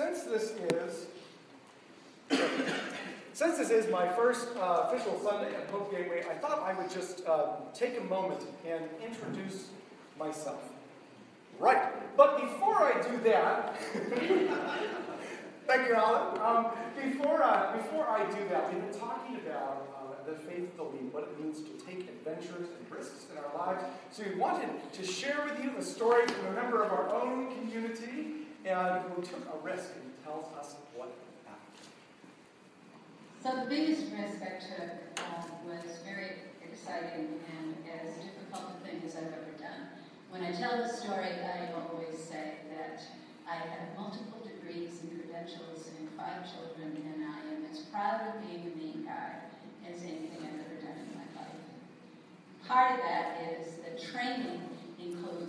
since this is since this is my first uh, official Sunday at Hope Gateway, I thought I would just uh, take a moment and introduce myself. Right, but before I do that, thank you, Alan. Um, before, uh, before I do that, we've been talking about uh, the faith of what it means to take adventures and risks in our lives. So we wanted to share with you a story from a member of our own community and who took a risk and tells us what happened. So the biggest risk I took uh, was very exciting and as difficult a thing as I've ever done. When I tell the story, I always say that I have multiple degrees and credentials and five children, and I am as proud of being a Maine guide as anything I've ever done in my life. Part of that is the training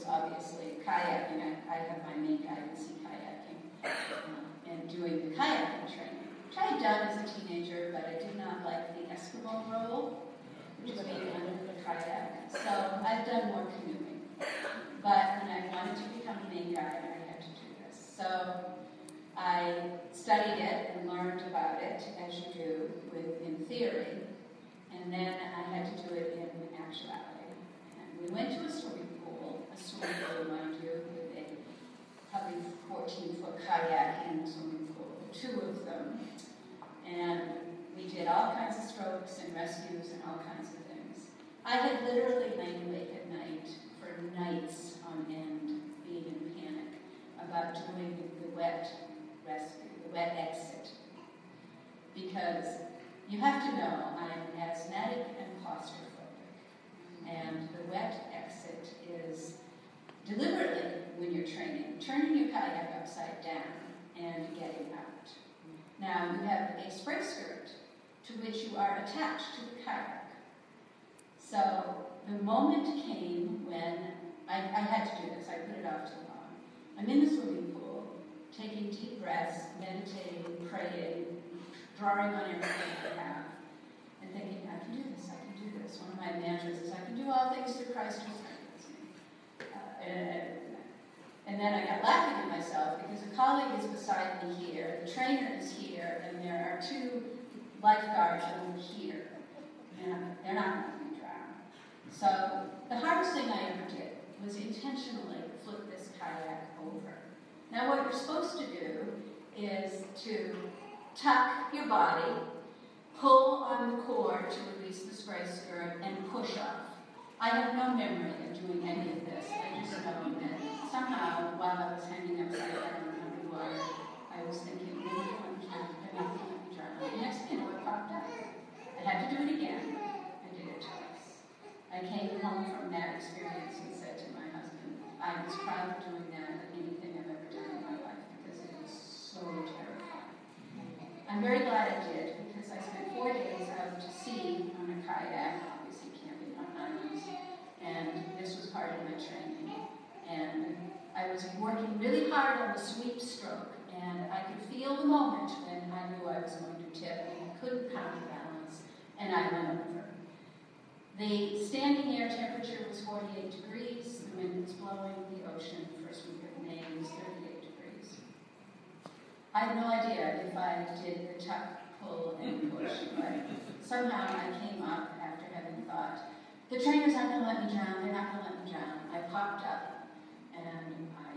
includes, obviously, kayaking. I, I have my Maine guide and sea kayaking, um, and doing the kayaking training, which I had done as a teenager, but I did not like the Eskimo roll, which is being under the kayak. So I've done more canoeing. But when I wanted to become a Maine guide, I had to do this. So I studied it and learned about it, as you do with in theory, and then I had to do it in actuality. And we went to a swimming a swimming pool, mind you, with a probably 14 foot kayak in the swimming pool, two of them. And we did all kinds of strokes and rescues and all kinds of things. I had literally lain awake at night for nights on end being in panic about doing the wet rescue, the wet exit. Because you have to know I'm asthmatic and claustrophobic. And the wet exit is deliberately, when you're training, turning your kayak upside down and getting out. Now, you have a spray skirt to which you are attached to the kayak. So the moment came when I, I had to do this. I put it off too long. I'm in the swimming pool, taking deep breaths, meditating, praying, drawing on everything I have, and thinking, I can do this, One of my mantras is, I can do all things through Christ who strengthens me. Uh, and, and then I got laughing at myself because a colleague is beside me here, the trainer is here, and there are two lifeguards over here. And they're not going to be drowned. So the hardest thing I ever did was intentionally flip this kayak over. Now what you're supposed to do is to tuck your body, pull on the cord to release the spray skirt, and push off. I have no memory of doing any of this. I just know that somehow, while I was hanging upside down underwater, I was thinking, maybe I'm trying to The next thing you know, it popped up. I had to do it again. I did it twice. I came home from that experience and said to my husband, I was proud of doing that than anything I've ever done in my life because it was so terrifying. I'm very glad I did I spent four days out to sea on a kayak, obviously camping on islands, and this was part of my training. And I was working really hard on the sweep stroke, and I could feel the moment when I knew I was going to tip and I couldn't counterbalance, and I went over. The standing air temperature was 48 degrees, the wind was blowing, the ocean, first week of May, was 38 degrees. I had no idea if I did the tuck, pull, and push, but somehow I came up after having thought, the trainer's not going to let me drown, they're not going to let me drown. I popped up and I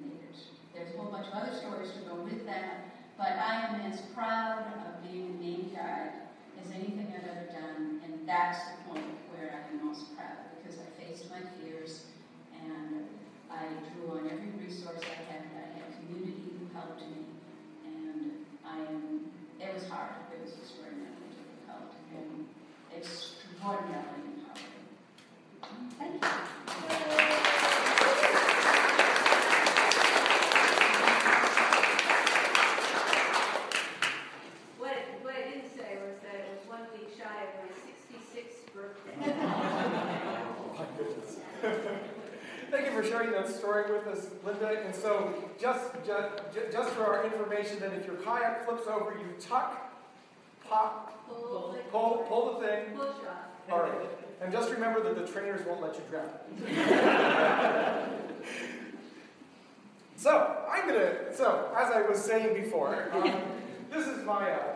made it. There's a whole bunch of other stories to go with that, but I am as proud of being a Maine guide as anything I've ever done, and that's the point where I'm most proud because I faced my fears and I drew on every resource I had. I had community who helped me, and I am. It was hard. It was extraordinarily difficult and extraordinarily empowering. Thank you. For sharing that story with us, Linda. And so, just, just, just for our information, that if your kayak flips over, you tuck, pop, pull, pull, pull the thing. Off. All right. And just remember that the trainers won't let you drown. So, I'm gonna, so, as I was saying before, um, this is my, uh,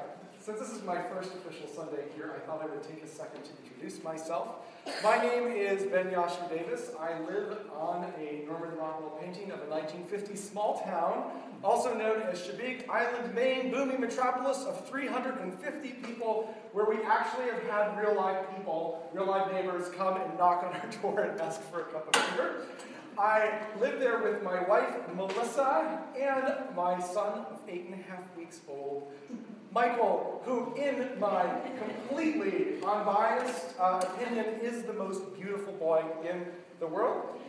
since this is my first official Sunday here, I thought I would take a second to introduce myself. My name is Ben Yosua-Davis. I live on a Norman Rockwell painting of a 1950s small town, also known as Chebeague Island, Maine, booming metropolis of 350 people, where we actually have had real life people, real life neighbors come and knock on our door and ask for a cup of sugar. I live there with my wife, Melissa, and my son of eight and a half weeks old, Michael, who, in my completely unbiased uh, opinion, is the most beautiful boy in the world.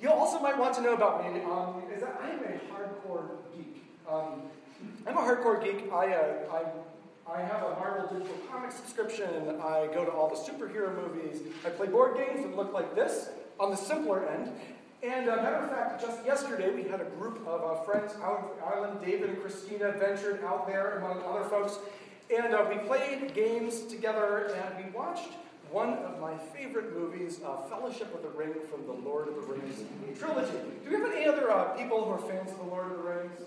You also might want to know about me um, is that I am a hardcore geek. Um, I'm a hardcore geek. I, uh, I, I have a Marvel digital comic subscription. I go to all the superhero movies. I play board games that look like this on the simpler end. And uh, matter of fact, just yesterday we had a group of uh, friends out on the island. David and Christina ventured out there among other folks. And uh, we played games together and we watched one of my favorite movies, uh, Fellowship of the Ring from the Lord of the Rings trilogy. Do we have any other uh, people who are fans of the Lord of the Rings?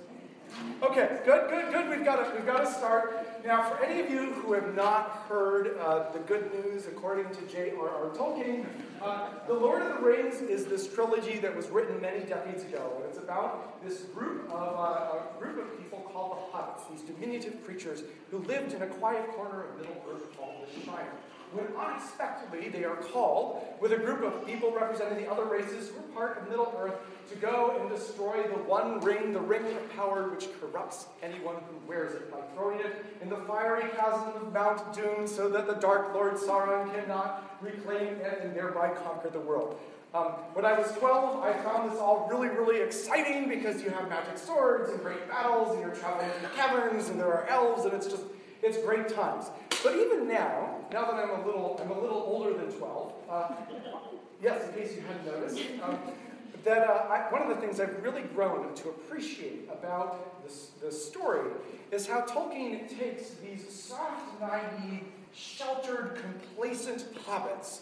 Okay, good, good, good. We've got to, we've got to start. Now, for any of you who have not heard uh, the good news according to J.R.R. Tolkien, uh, The Lord of the Rings is this trilogy that was written many decades ago. And it's about this group of, uh, a group of people called the Hobbits, these diminutive creatures who lived in a quiet corner of Middle Earth called the Shire when unexpectedly they are called, with a group of people representing the other races who are part of Middle Earth, to go and destroy the one ring, the ring of power which corrupts anyone who wears it, by throwing it in the fiery chasm of Mount Doom so that the Dark Lord Sauron cannot reclaim it and thereby conquer the world. Um, when I was 12, I found this all really, really exciting because you have magic swords and great battles, and you're traveling in caverns, and there are elves, and it's just, it's great times. But even now, now that I'm a little, I'm a little older than 12, uh, yes, in case you hadn't noticed, um, that uh, I, one of the things I've really grown to appreciate about this, this story is how Tolkien takes these soft, naive, sheltered, complacent hobbits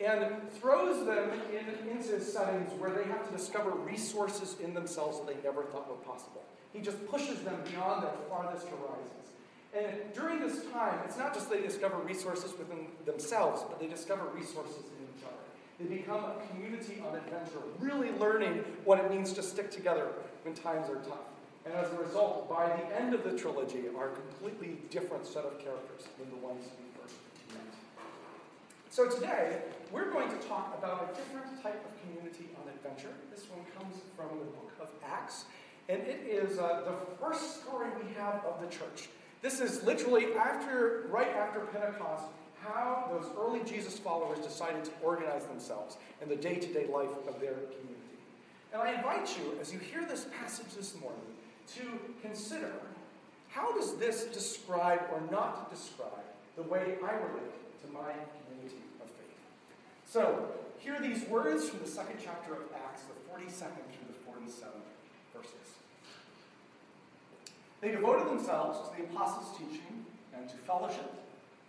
and throws them in, into settings where they have to discover resources in themselves that they never thought were possible. He just pushes them beyond their farthest horizons. And during this time, it's not just they discover resources within themselves, but they discover resources in. They become a community on adventure, really learning what it means to stick together when times are tough. And as a result, by the end of the trilogy, are a completely different set of characters than the ones we first met. So today, we're going to talk about a different type of community on adventure. This one comes from the book of Acts, and it is uh, the first story we have of the church. This is literally after, right after Pentecost, how those early Jesus followers decided to organize themselves in the day to day life of their community. And I invite you, as you hear this passage this morning, to consider how does this describe or not describe the way I relate to my community of faith? So, hear these words from the second chapter of Acts, the 42nd through the 47th verses. They devoted themselves to the apostles' teaching and to fellowship,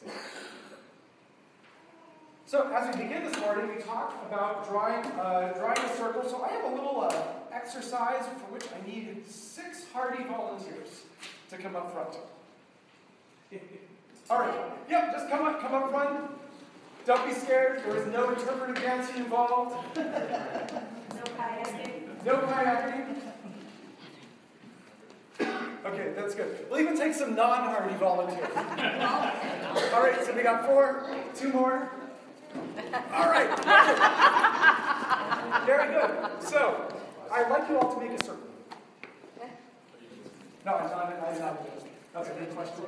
saved. So, as we begin this morning, we talk about drawing, uh, drawing a circle. So, I have a little uh, exercise for which I need six hardy volunteers to come up front. All right. Yep, just come up, come up front. Don't be scared. There is no interpretive dancing involved. no kayaking. No kayaking. Okay, that's good. We'll even take some non-hardy volunteers. All right, so we got four, two more. All right. Very good. So, I'd like you all to make a circle. No, I'm not. I'm not. That's a good question.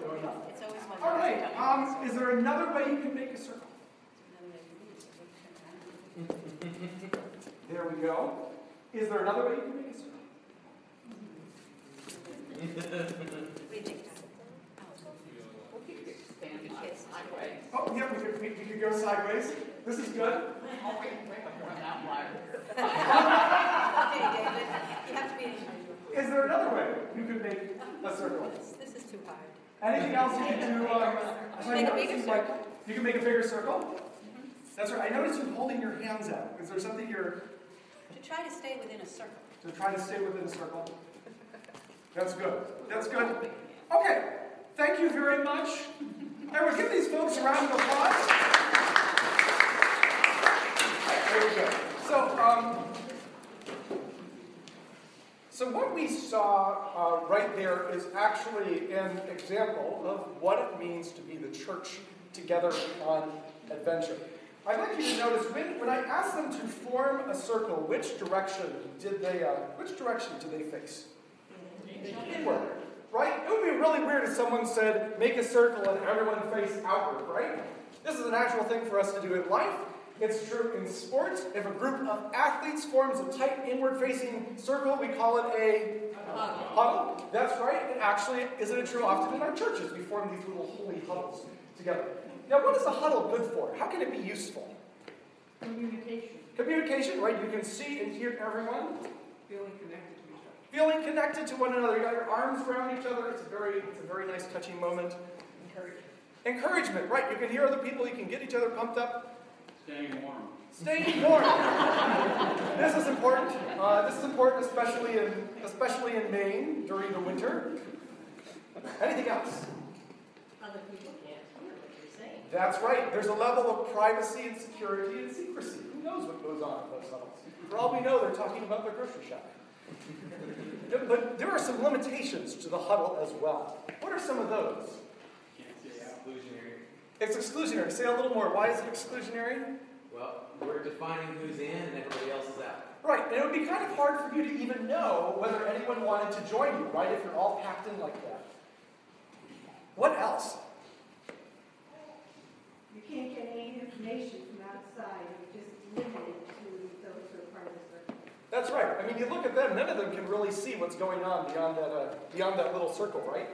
All right. Um, is there another way you can make a circle? There we go. Is there another way you can make a circle? What do you think? Oh, yeah, we could, we, we could go sideways. This is good. Okay, David, you have to be individual. Is there another way you could make a circle? This is too hard. Anything else you can do? Um, Make a bigger you like- You can make a bigger circle? That's right. I noticed you're holding your hands out. Is there something you're To try to stay within a circle. to try to stay within a circle? That's good. That's good. Okay. Thank you very much. I will give these folks a round of applause. Very good. So, um, so what we saw uh, right there is actually an example of what it means to be the church together on adventure. I'd like you to notice when, when I asked them to form a circle, which direction did they, uh, which direction did they face? Inward, right? It would be really weird if someone said, make a circle and everyone face outward, right? This is a natural thing for us to do in life. It's true in sports. If a group of athletes forms a tight inward facing circle, we call it a huddle. That's right. And actually, isn't it true often in our churches? We form these little holy huddles together. Now, what is a huddle good for? How can it be useful? Communication, Communication, right? You can see and hear everyone. feeling connected to each other. Feeling connected to one another. You got your arms around each other. It's a very, it's a very nice, touching moment. Encouragement. Encouragement, right? You can hear other people. You can get each other pumped up. Staying warm. Staying warm. this is important. Uh, this is important, especially in especially in Maine during the winter. Anything else? Other people can't hear what you're saying. That's right. There's a level of privacy and security and secrecy. Who knows what goes on in those huddles? For all we know, they're talking about their grocery shop. But there are some limitations to the huddle as well. What are some of those? Can't exclusionary. It's exclusionary. Say a little more. Why is it exclusionary? Well, we're defining who's in and everybody else is out. Right, and it would be kind of hard for you to even know whether anyone wanted to join you, right, if you're all packed in like that. What else? You can't get any information from outside, you're just limited to those who are part of the circle. That's right. I mean, you look at them; none of them can really see what's going on beyond that uh, beyond that little circle, right?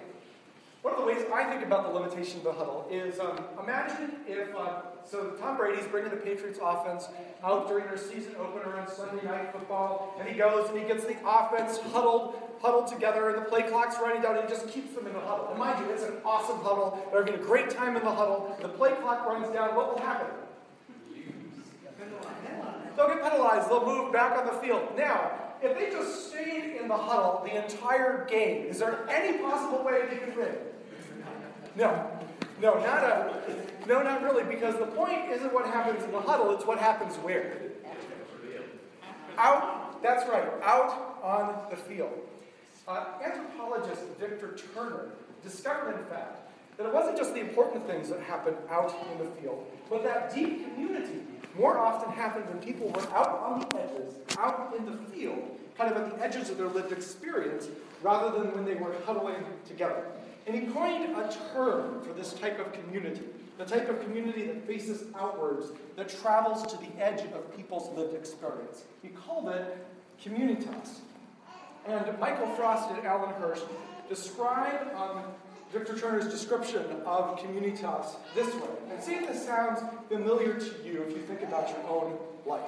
One of the ways I think about the limitation of the huddle is um, imagine if uh, so Tom Brady's bringing the Patriots offense out during their season opener on Sunday night football, and he goes and he gets the offense huddled huddled together, and the play clock's running down, and he just keeps them in the huddle. And mind you, it's an awesome huddle. They're having a great time in the huddle. The play clock runs down. What will happen? They'll. They'll move back on the field. Now, if they just stayed in the huddle the entire game, is there any possible way they could win? No. No, not a, no, not really, because the point isn't what happens in the huddle, it's what happens where? Out, that's right, out on the field. Uh, anthropologist Victor Turner discovered, in fact, that it wasn't just the important things that happened out in the field, but that deep community more often happened when people were out on the edges, out in the field, kind of at the edges of their lived experience, rather than when they were huddling together. And he coined a term for this type of community, the type of community that faces outwards, that travels to the edge of people's lived experience. He called it communitas. And Michael Frost and Alan Hirsch describe um, Victor Turner's description of communitas this way. And see if this sounds familiar to you if you think about your own life.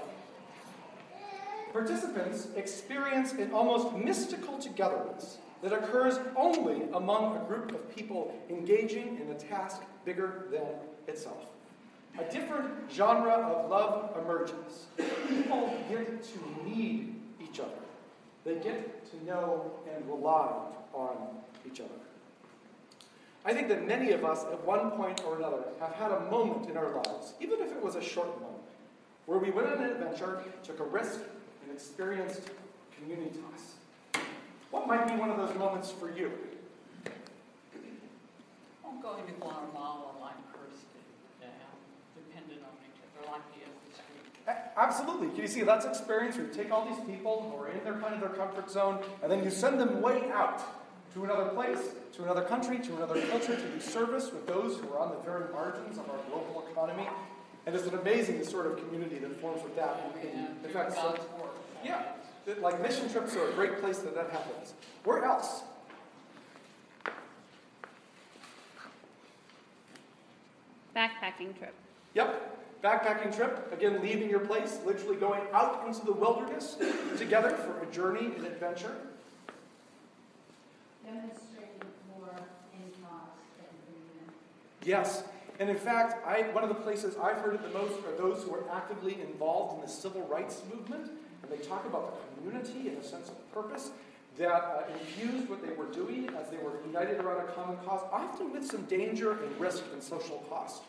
Participants experience an almost mystical togetherness that occurs only among a group of people engaging in a task bigger than itself. A different genre of love emerges. People get to need each other. They get to know and rely on each other. I think that many of us, at one point or another, have had a moment in our lives, even if it was a short moment, where we went on an adventure, took a risk, and experienced communitas. What might be one of those moments for you? I'm going to Guatemala like Kirsten, yeah, dependent on each other, like the other street. Absolutely. Can you see that's experience where you take all these people who are in their kind of their comfort zone, and then you send them way out to another place, to another country, to another culture, to do service with those who are on the very margins of our global economy. And it's an amazing sort of community that forms with that. In, in fact, so, yeah, like mission trips are a great place that that happens. Where else? Backpacking trip. Yep, backpacking trip, again, leaving your place, literally going out into the wilderness together for a journey and adventure. Yes, and in fact, I, one of the places I've heard it the most are those who are actively involved in the civil rights movement, and they talk about the community and a sense of purpose that uh, infused what they were doing as they were united around a common cause, often with some danger and risk and social cost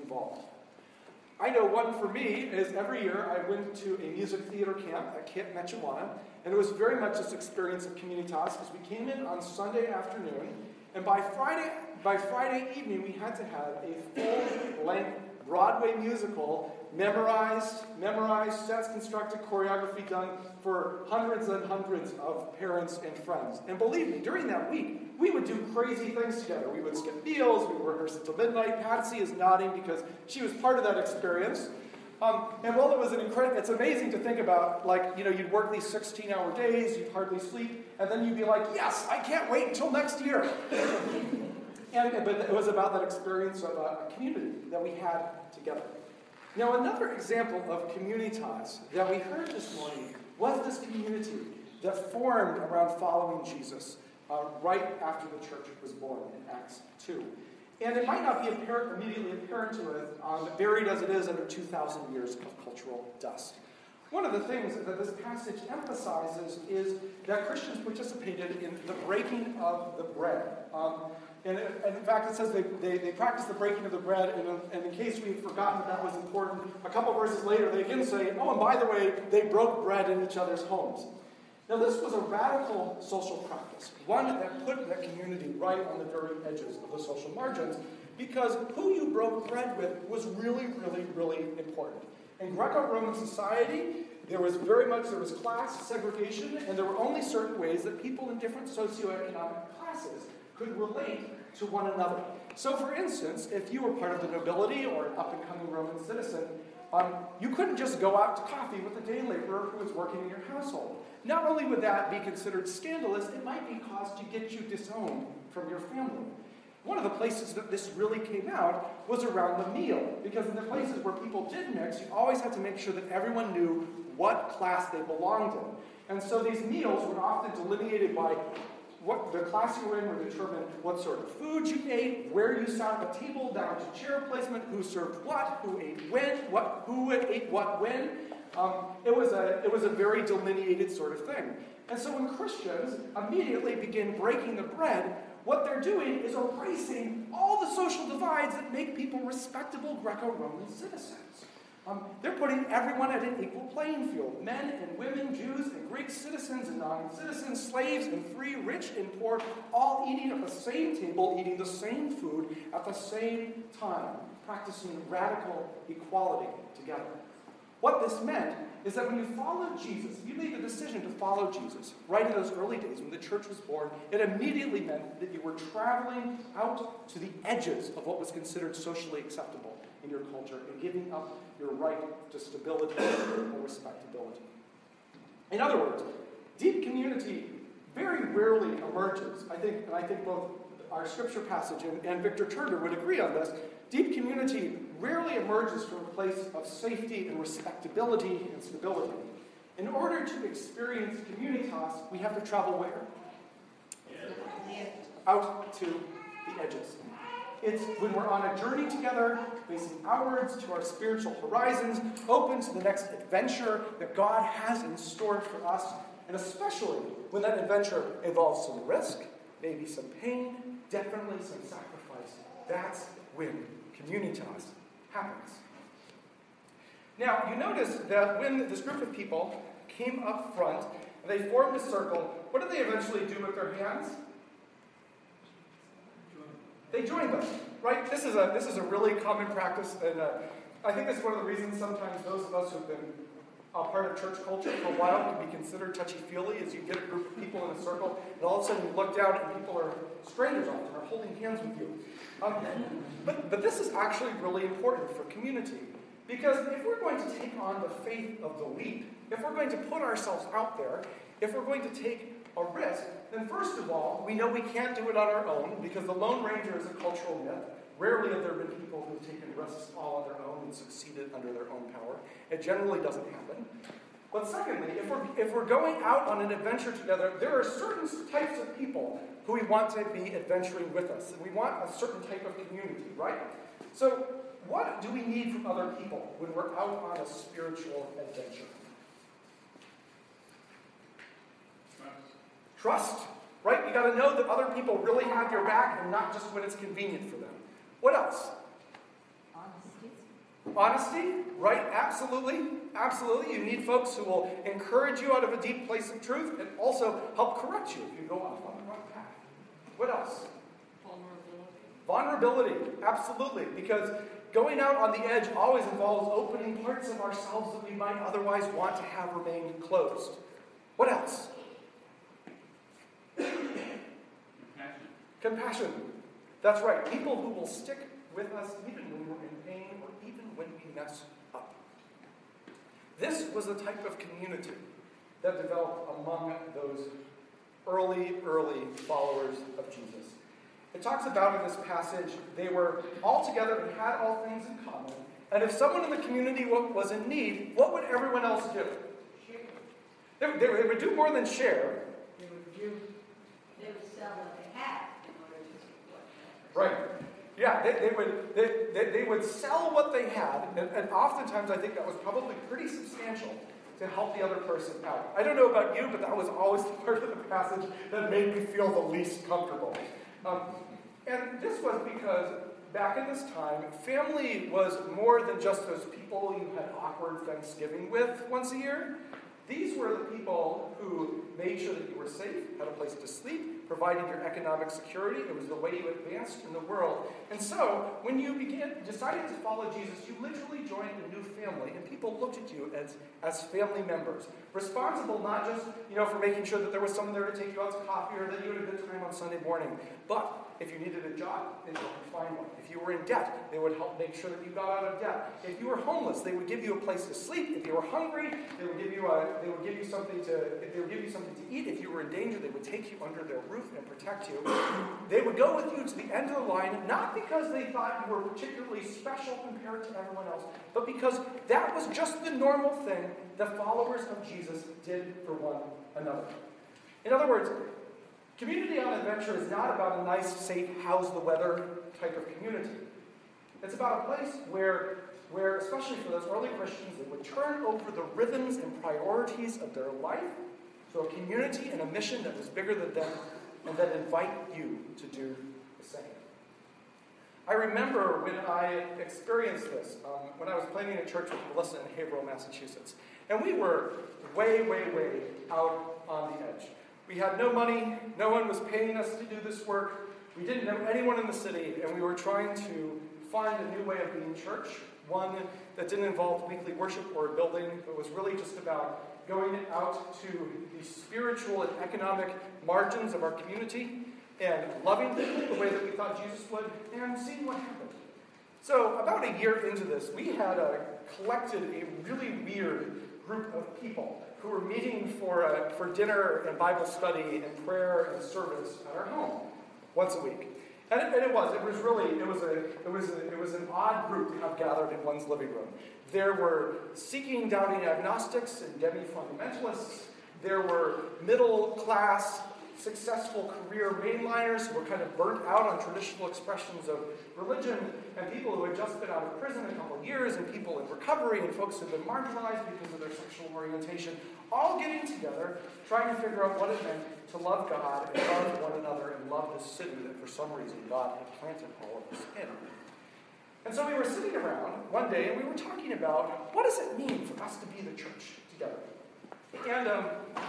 involved. I know one for me is every year I went to a music theater camp at Camp Mechuwana, and it was very much this experience of communitas because we came in on Sunday afternoon, and by Friday by Friday evening we had to have a full length Broadway musical memorized, memorized, sets constructed, choreography done for hundreds and hundreds of parents and friends. And believe me, during that week, we would do crazy things together. We would skip meals, we would rehearse until midnight. Patsy is nodding because she was part of that experience. Um, and while it was an incredible, it's amazing to think about, like, you know, you'd work these 16 hour days, you'd hardly sleep, and then you'd be like, yes, I can't wait until next year. and, but it was about that experience of a, community that we had together. Now, another example of communitas that we heard this morning was this community that formed around following Jesus uh, right after the church was born in Acts 2. And it might not be apparent, immediately apparent to us, um, buried as it is under 2,000 years of cultural dust. One of the things that this passage emphasizes is that Christians participated in the breaking of the bread. Um, and, and, in fact, it says they, they, they practice the breaking of the bread, and, and in case we've forgotten that that was important, a couple verses later they again say, oh, and by the way, they broke bread in each other's homes. Now, this was a radical social practice, one that put that community right on the very edges of the social margins, because who you broke bread with was really, really, really important. In Greco-Roman society, there was very much, there was class segregation, and there were only certain ways that people in different socioeconomic classes could relate to one another. So, for instance, if you were part of the nobility or an up and coming Roman citizen, um, you couldn't just go out to coffee with a day laborer who was working in your household. Not only would that be considered scandalous, it might be cause to get you disowned from your family. One of the places that this really came out was around the meal, because in the places where people did mix, you always had to make sure that everyone knew what class they belonged in. And so these meals were often delineated by what the class you were in would determine what sort of food you ate, where you sat at the table, down to chair placement, who served what, who ate when, what, who ate what when. Um, it, was a, it was a very delineated sort of thing. And so when Christians immediately begin breaking the bread, what they're doing is erasing all the social divides that make people respectable Greco Roman citizens. Um, they're putting everyone at an equal playing field. Men and women, Jews and Greek citizens and non citizens, slaves and free, rich and poor, all eating at the same table, eating the same food at the same time, practicing radical equality together. What this meant is that when you followed Jesus, you made the decision to follow Jesus. Right in those early days when the church was born, it immediately meant that you were traveling out to the edges of what was considered socially acceptable in your culture and giving up your right to stability or respectability. In other words, deep community very rarely emerges. I think, and I think both our scripture passage and, and Victor Turner would agree on this. Deep community rarely emerges from a place of safety and respectability and stability. In order to experience communitas, we have to travel where? Out to the edges. It's when we're on a journey together, facing outwards to our spiritual horizons, open to the next adventure that God has in store for us, and especially when that adventure involves some risk, maybe some pain, definitely some sacrifice. That's when communitas happens. Now, you notice that when this group of people came up front, they formed a circle, what did they eventually do with their hands? They joined us, right? This is a, this is a really common practice, and uh, I think that's one of the reasons sometimes those of us who've been a part of church culture for a while can be considered touchy-feely as you get a group of people in a circle, and all of a sudden you look down and people are strangers often, are holding hands with you. Um, but, but this is actually really important for community. Because if we're going to take on the faith of the weak, if we're going to put ourselves out there, if we're going to take a risk, then first of all, we know we can't do it on our own because the Lone Ranger is a cultural myth. Rarely have there been people who've taken risks all on their own and succeeded under their own power. It generally doesn't happen. But secondly, if we're, if we're going out on an adventure together, there are certain types of people who we want to be adventuring with us. And we want a certain type of community, right? So, what do we need from other people when we're out on a spiritual adventure? Trust, right? You got to know that other people really have your back and not just when it's convenient for them. What else? Honesty. Honesty, right? Absolutely. Absolutely. You need folks who will encourage you out of a deep place of truth and also help correct you if you go off on the wrong path. What else? Vulnerability. Vulnerability, absolutely, because going out on the edge always involves opening parts of ourselves that we might otherwise want to have remained closed. What else? Compassion. Compassion. That's right. People who will stick with us even when we're in pain or even when we mess up. This was the type of community that developed among those early, early followers of Jesus. It talks about in this passage, they were all together and had all things in common. And if someone in the community was in need, what would everyone else do? They, they, they would do more than share. They would do, they sell what they had in order to support that. Right. Yeah, they, they would they, they, they would sell what they had, and, and oftentimes I think that was probably pretty substantial to help the other person out. I don't know about you, but that was always the part of the passage that made me feel the least comfortable. Um, and this was because back in this time, family was more than just those people you had awkward Thanksgiving with once a year. These were the people who made sure that you were safe, had a place to sleep, provided your economic security. It was the way you advanced in the world. And so, when you began, decided to follow Jesus, you literally joined a new family, and people looked at you as, as family members, responsible not just you know for making sure that there was someone there to take you out to coffee or that you had a good time on Sunday morning, but if you needed a job, help you find one. If you were in debt, they would help make sure that you got out of debt. If you were homeless, they would give you a place to sleep. If you were hungry, they would give you a, they would give you something to they would give you something to eat. If you were in danger, they would take you under their roof and protect you. They would go with you to the end of the line, not because they thought you were particularly special compared to everyone else, but because that was just the normal thing the followers of Jesus did for one another. In other words, Community on adventure is not about a nice, safe, how's the weather type of community. It's about a place where, where, especially for those early Christians, they would turn over the rhythms and priorities of their life to a community and a mission that was bigger than them and then invite you to do the same. I remember when I experienced this, um, when I was planning a church with Melissa in Haverhill, Massachusetts. And we were way, way, way out on the edge. We had no money, no one was paying us to do this work. We didn't know anyone in the city, and we were trying to find a new way of being church, one that didn't involve weekly worship or a building, but was really just about going out to the spiritual and economic margins of our community and loving the way that we thought Jesus would and seeing what happened. So, about a year into this, we had uh, collected a really weird group of people who were meeting for, uh, for dinner and Bible study and prayer and service at our home once a week. And it, and it, was. It was really, it was, a, it, was a, it was an odd group to have gathered in one's living room. There were seeking, doubting agnostics and demi-fundamentalists. There were middle class successful career mainliners who were kind of burnt out on traditional expressions of religion, and people who had just been out of prison a couple of years, and people in recovery, and folks who had been marginalized because of their sexual orientation, all getting together, trying to figure out what it meant to love God and love one another and love this city that for some reason God had planted all of us in. And so we were sitting around one day and we were talking about what does it mean for us to be the church together? And, um,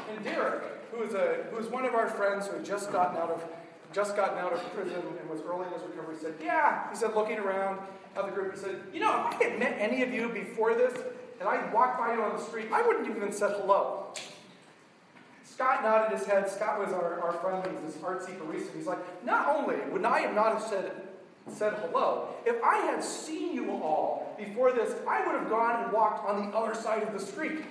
and Derek, who is, a, who is one of our friends who had just gotten out of just gotten out of prison and was early in his recovery, said, Yeah. He said, looking around at the group, he said, You know, if I had met any of you before this and I walked by you on the street, I wouldn't have even said hello. Scott nodded his head. Scott was our, our friend, he's this artsy barista. He's like, Not only would I have not have said, said hello, if I had seen you all before this, I would have gone and walked on the other side of the street.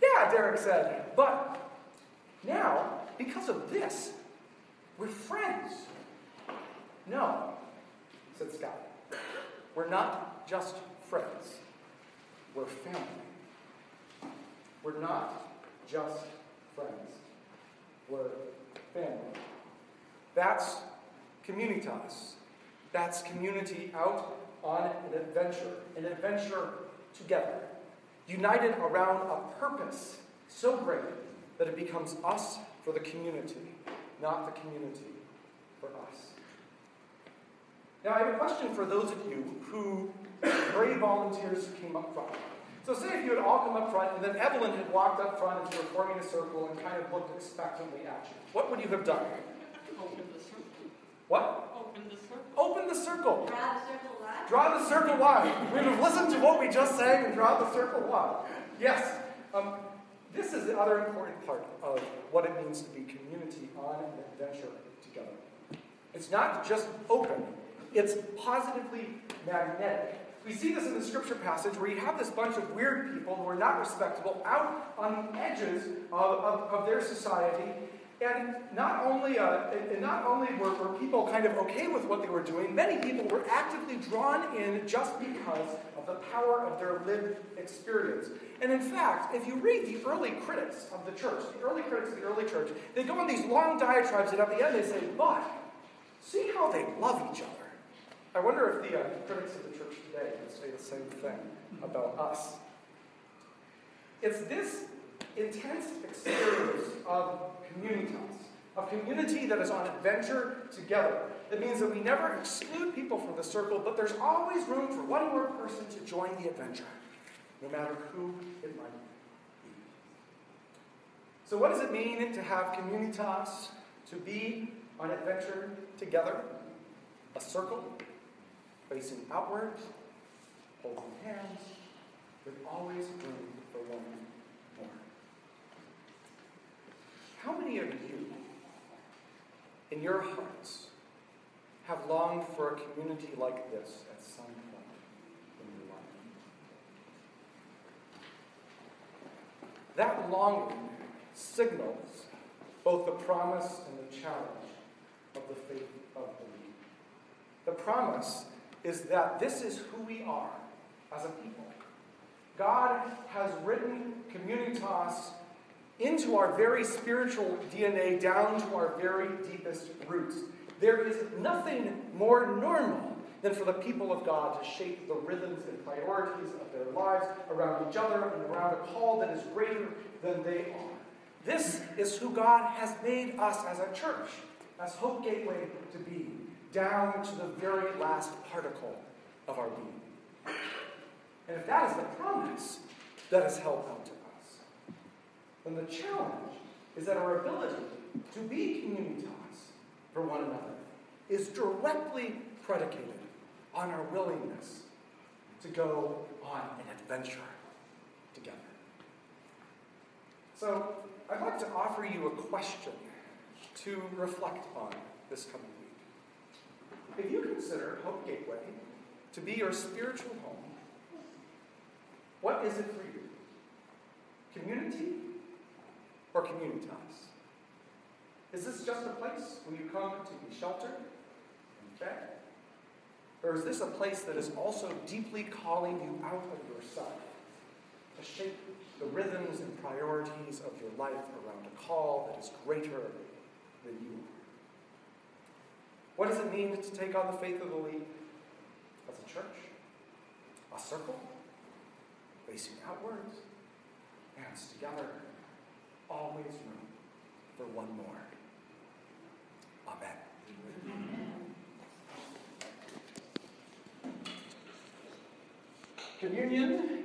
Yeah, Derek said, but now, because of this, we're friends. No, said Scott. We're not just friends, we're family. We're not just friends, we're family. That's communitas. That's community out on an adventure, an adventure together, united around a purpose so great that it becomes us for the community, not the community for us. Now, I have a question for those of you who brave volunteers came up front. So, say if you had all come up front and then Evelyn had walked up front and you were forming a circle and kind of looked expectantly at you. What would you have done? Open the circle. What? Open the circle. Open the circle. Draw the circle line. Draw the circle wide. We've listened to what we just sang and draw the circle wide. Yes. Um, this is the other important part of what it means to be community on an adventure together. It's not just open, it's positively magnetic. We see this in the scripture passage where you have this bunch of weird people who are not respectable out on the edges of, of, of their society. And not only, uh, and not only were, were people kind of okay with what they were doing, many people were actively drawn in just because of the power of their lived experience. And in fact, if you read the early critics of the church, the early critics of the early church, they go on these long diatribes, and at the end they say, but see how they love each other. I wonder if the uh, critics of the church today would say the same thing about us. It's this intense experience of communitas, of community that is on adventure together. It means that we never exclude people from the circle, but there's always room for one more person to join the adventure, no matter who it might be. So, what does it mean to have communitas, to be on adventure together? A circle, facing outward, holding hands, with always room for one more. How many of you, in your hearts, have longed for a community like this at some point in your life? That longing signals both the promise and the challenge of the faith of belief. The promise is that this is who we are as a people. God has written communitas into our very spiritual DNA, down to our very deepest roots. There is nothing more normal than for the people of God to shape the rhythms and priorities of their lives around each other and around a call that is greater than they are. This is who God has made us as a church, as Hope Gateway to be, down to the very last particle of our being. And if that is the promise that is held out to us, then the challenge is that our ability to be communitas for one another is directly predicated on our willingness to go on an adventure together. So, I'd like to offer you a question to reflect on this coming week. If you consider Hope Gateway to be your spiritual home, what is it for you? Community or communitas? Is this just a place where you come to be sheltered and fed? Or is this a place that is also deeply calling you out of yourself to shape the rhythms and priorities of your life around a call that is greater than you are? What does it mean to take on the faith of the leap as a church? A circle? Facing outwards? Hands together? Always room for one more. Amen. Communion